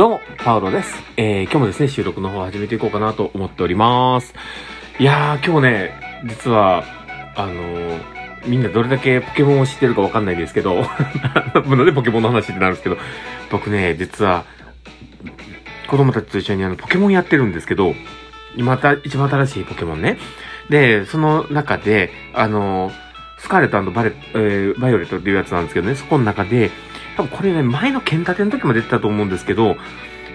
どうも、パウロです。えー、今日もですね、収録の方を始めていこうかなと思っております。いやー、今日ね、実は、あのーみんなどれだけポケモンを知ってるかわかんないですけど、なんでポケモンの話ってなるんですけど、僕ね、実は、子供たちと一緒にあの、ポケモンやってるんですけど、今た、一番新しいポケモンね。で、その中で、あの、スカーレットバレ、えー、バイオレットっていうやつなんですけどね、そこの中で、多分これね、前の剣立ての時も出てたと思うんですけど、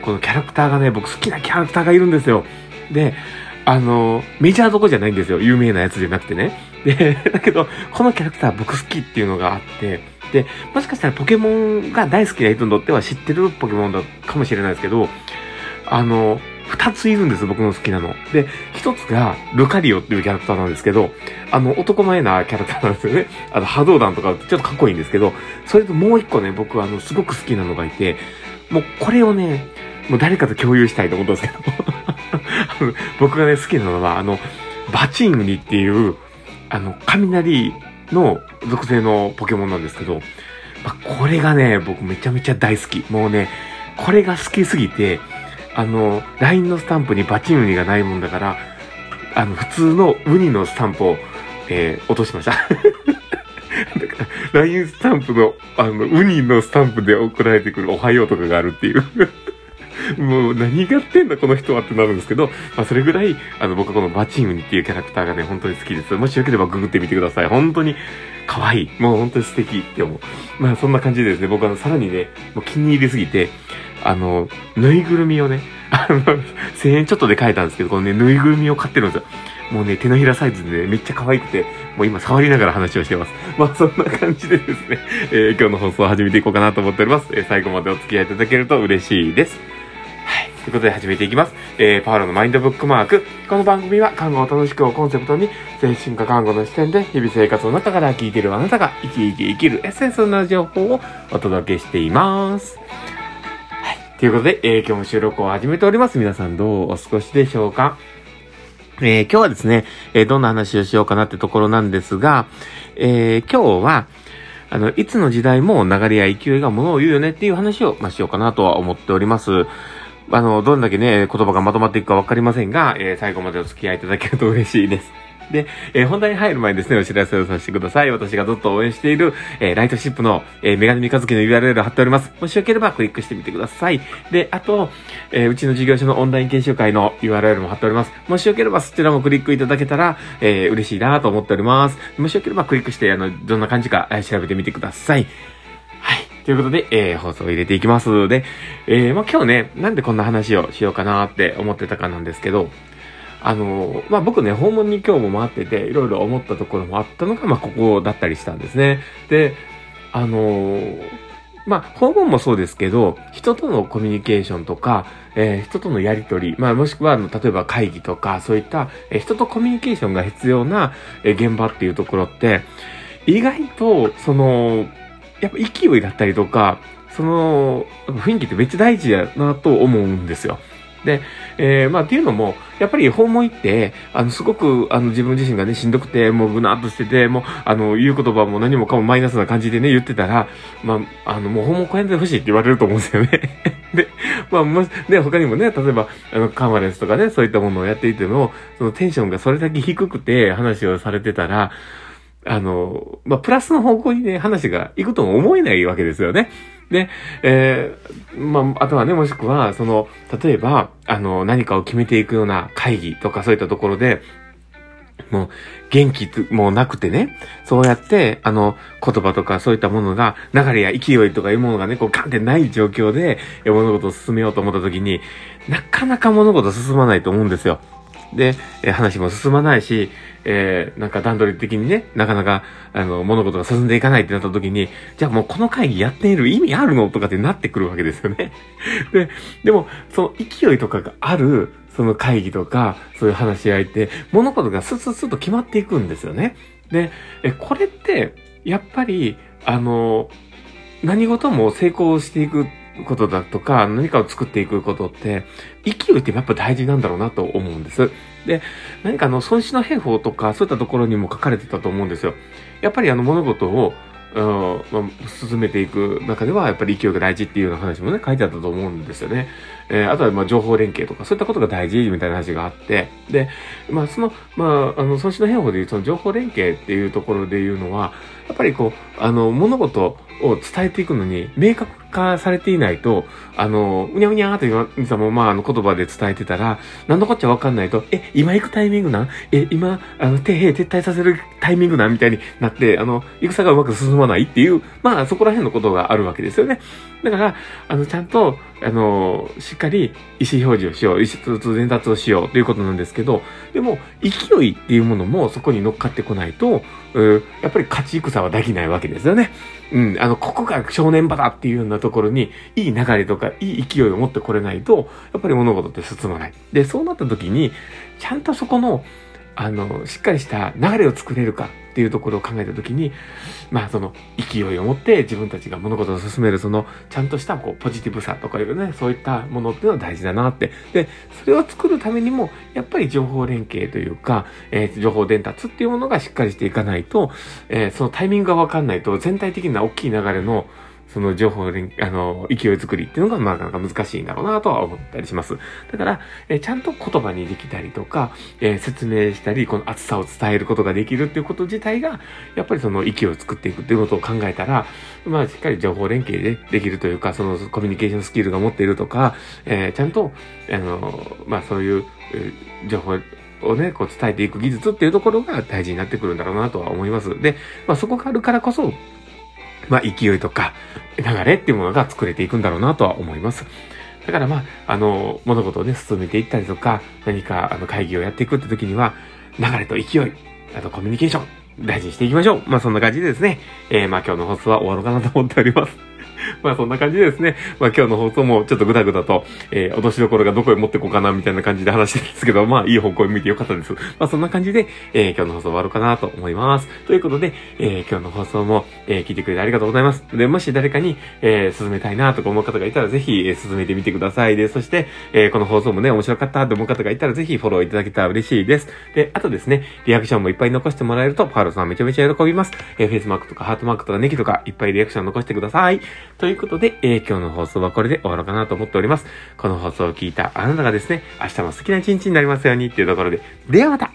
このキャラクターがね、僕好きなキャラクターがいるんですよ。で、あの、メジャーどこじゃないんですよ。有名なやつじゃなくてね。で、だけど、このキャラクター僕好きっていうのがあって、で、もしかしたらポケモンが大好きな人にとっては知ってるポケモンだかもしれないですけど、あの、二ついるんです、僕の好きなの。で、一つが、ルカリオっていうキャラクターなんですけど、あの、男前なキャラクターなんですよね。あの、波動弾とか、ちょっとかっこいいんですけど、それともう一個ね、僕はあの、すごく好きなのがいて、もうこれをね、もう誰かと共有したいと思ったんですけど、僕がね、好きなのは、あの、バチンウニっていう、あの、雷の属性のポケモンなんですけど、まあ、これがね、僕めちゃめちゃ大好き。もうね、これが好きすぎて、あの、LINE のスタンプにバチンウニがないもんだから、あの、普通のウニのスタンプを、えー落としました。だから、LINE スタンプの、あの、ウニのスタンプで送られてくるおはようとかがあるっていう。もう何がってんだこの人はってなるんですけど、まあそれぐらい、あの僕はこのバチンウニっていうキャラクターがね、本当に好きです。もしよければググってみてください。本当に可愛い。もう本当に素敵って思う。まあそんな感じでですね、僕はさらにね、もう気に入りすぎて、あの、ぬいぐるみをね、あの、1000円ちょっとで買えたんですけど、このね、ぬいぐるみを買ってるんですよ。もうね、手のひらサイズでね、めっちゃ可愛くて、もう今触りながら話をしてます。まあそんな感じでですね、えー今日の放送を始めていこうかなと思っております。えー最後までお付き合いいただけると嬉しいです。はい。ということで始めていきます。えー、パウロのマインドブックマーク。この番組は看護を楽しくをコンセプトに、精神科看護の視点で日々生活の中から聞いているあなたが生き生き生きるエッセンスな情報をお届けしています。ということで、えー今日も収録を始めております。皆さんどうお過ごしでしょうか？えー今日はですね、えーどんな話をしようかなってところなんですが、えー今日は、あの、いつの時代も流れや勢いがものを言うよねっていう話を、まあ、しようかなとは思っております。あの、どんだけね、言葉がまとまっていくかわかりませんが、えー最後までお付き合いいただけると嬉しいです。で、えー本題に入る前にですね、お知らせをさせてください。私がずっと応援している、えーライトシップの、えーメガネ三日月の URL を貼っております。もしよければクリックしてみてください。で、あと、えーうちの事業所のオンライン研修会の URL も貼っております。もしよければそちらもクリックいただけたら、えー嬉しいなと思っております。もしよければクリックして、あの、どんな感じか、えー調べてみてください。はい。ということで、えー放送を入れていきます。で、えーまあ、今日ね、なんでこんな話をしようかなって思ってたかなんですけど、あのまあ、僕ね、訪問に今日も回ってて、いろいろ思ったところもあったのが、まあ、ここだったりしたんですね。で、あのまあ、訪問もそうですけど、人とのコミュニケーションとか、えー人とのやりとり、まあ、もしくは、あの、例えば会議とか、そういった、えー人とコミュニケーションが必要な、えー現場っていうところって、意外と、その、やっぱ勢いだったりとか、その、雰囲気ってめっちゃ大事だなと思うんですよ。で、えーまあっていうのも、やっぱり訪問行って、あの、すごく、あの、自分自身がね、しんどくて、もうぐなっとしてて、もう、あの、言う言葉も何もかもマイナスな感じでね、言ってたら、まあ、あの、もう訪問超えんでほしいって言われると思うんですよね。で、まあ、もし、ね、他にもね、例えば、あの、カンファレンスとかね、そういったものをやっていても、そのテンションがそれだけ低くて話をされてたら、あの、まあ、プラスの方向にね、話が行くとも思えないわけですよね。で、えーまあ、あとはね、もしくは、その、例えば、あの、何かを決めていくような会議とかそういったところで、もう、元気もうなくてね、そうやって、あの、言葉とかそういったものが、流れや勢いとかいうものがね、こう、ガンってない状況で、物事を進めようと思った時に、なかなか物事進まないと思うんですよ。で、え話も進まないし、えーなんか段取り的にね、なかなか、あの、物事が進んでいかないってなった時に、じゃあもうこの会議やっている意味あるのとかってなってくるわけですよね。で、でも、その勢いとかがある、その会議とか、そういう話し合いって、物事がスッスッスッと決まっていくんですよね。で、え、これって、やっぱり、あの、何事も成功していくことだとか、何かを作っていくことって、勢いってやっぱ大事なんだろうなと思うんです。で、何かあの、孫子の兵法とか、そういったところにも書かれてたと思うんですよ。やっぱりあの、物事を、うん、まあ、進めていく中では、やっぱり勢いが大事っていうような話もね、書いてあったと思うんですよね。えー、あとは、まあ、情報連携とか、そういったことが大事みたいな話があって、で、まあ、その、まあ、あの、損失の変法でいう、その情報連携っていうところで言うのは、やっぱりこう、あの、物事を伝えていくのに、明確化されていないと、あの、うにゃうにゃーって皆さんもまあ、あの言葉で伝えてたら、なんのこっちゃわかんないと、え、今行くタイミングなん？え、今、あの、手、兵撤退させるタイミングなん？みたいになって、あの、戦がうまく進まないっていう、まあ、そこら辺のことがあるわけですよね。だから、あの、ちゃんと、あの、しっかり意思表示をしよう、意思伝達をしようということなんですけど、でも、勢いっていうものもそこに乗っかってこないと、やっぱり勝ち戦はできないわけですよね。うん、あの、ここが正念場だっていうようなところに、いい流れとか、いい勢いを持ってこれないと、やっぱり物事って進まない。で、そうなった時に、ちゃんとそこの、あの、しっかりした流れを作れるかっていうところを考えたときに、まあその勢いを持って自分たちが物事を進めるそのちゃんとしたこうポジティブさとかいうね、そういったものっていうのは大事だなって。で、それを作るためにも、やっぱり情報連携というか、えー、情報伝達っていうものがしっかりしていかないと、えー、そのタイミングがわかんないと全体的な大きい流れのその情報連、あの、勢い作りっていうのが、まあ、なかなか難しいんだろうなとは思ったりします。だから、えちゃんと言葉にできたりとか、え、説明したり、この厚さを伝えることができるっていうこと自体が、やっぱりその勢いを作っていくっていうことを考えたら、まあ、しっかり情報連携でできるというか、そのコミュニケーションスキルが持っているとか、え、ちゃんと、あの、まあ、そういう、情報をね、こう伝えていく技術っていうところが大事になってくるんだろうなとは思います。で、まあそこがあるからこそ、まあ、勢いとか、流れっていうものが作れていくんだろうなとは思います。だからまあ、あの、物事をね、進めていったりとか、何か、あの、会議をやっていくって時には、流れと勢い、あとコミュニケーション、大事にしていきましょう。まあ、そんな感じでですね、えー、まあ、今日の放送は終わろうかなと思っております。まあそんな感じでですね、まあ今日の放送もちょっとぐだぐだと、えー、落としどころがどこへ持ってこうかなみたいな感じで話してるんですけど、まあいい方向に見てよかったです。まあそんな感じで、えー、今日の放送終わろうかなと思います。ということで、えー、今日の放送も、えー、聞いてくれてありがとうございます。で、もし誰かに、えー、進めたいなとか思う方がいたらぜひ、えー、進めてみてください。で、そして、えー、この放送もね、面白かったと思う方がいたらぜひフォローいただけたら嬉しいです。で、あとですね、リアクションもいっぱい残してもらえると、パールさんめちゃめちゃ喜びます。えー、フェイスマークとかハートマークとかネギとかいっぱいリアクション残してください。ということで、えー、今日の放送はこれで終わろうかなと思っております。この放送を聞いたあなたがですね、明日も好きな一日になりますようにっていうところで、ではまた